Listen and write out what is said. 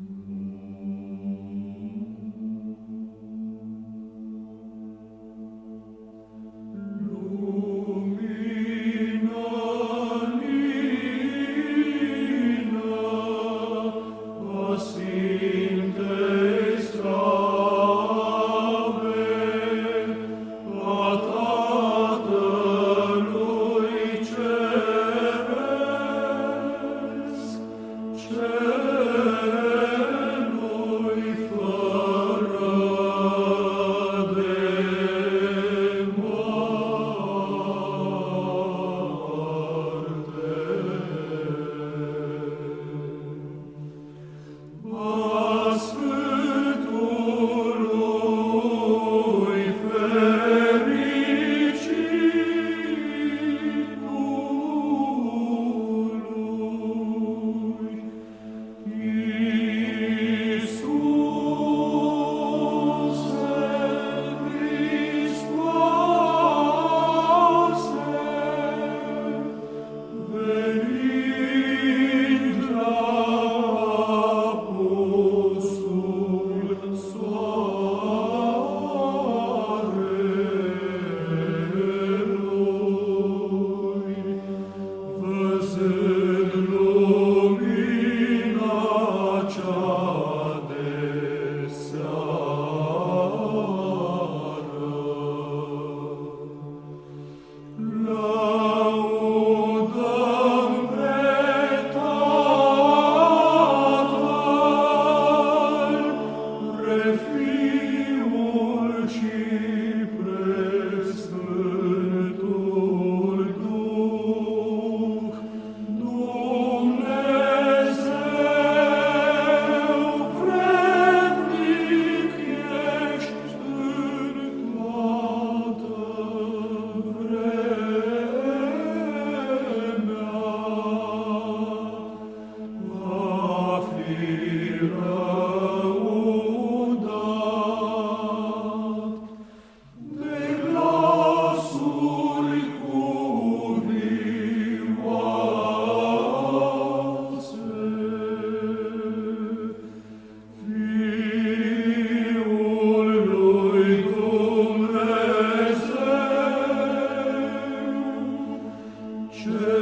Amen. Schön.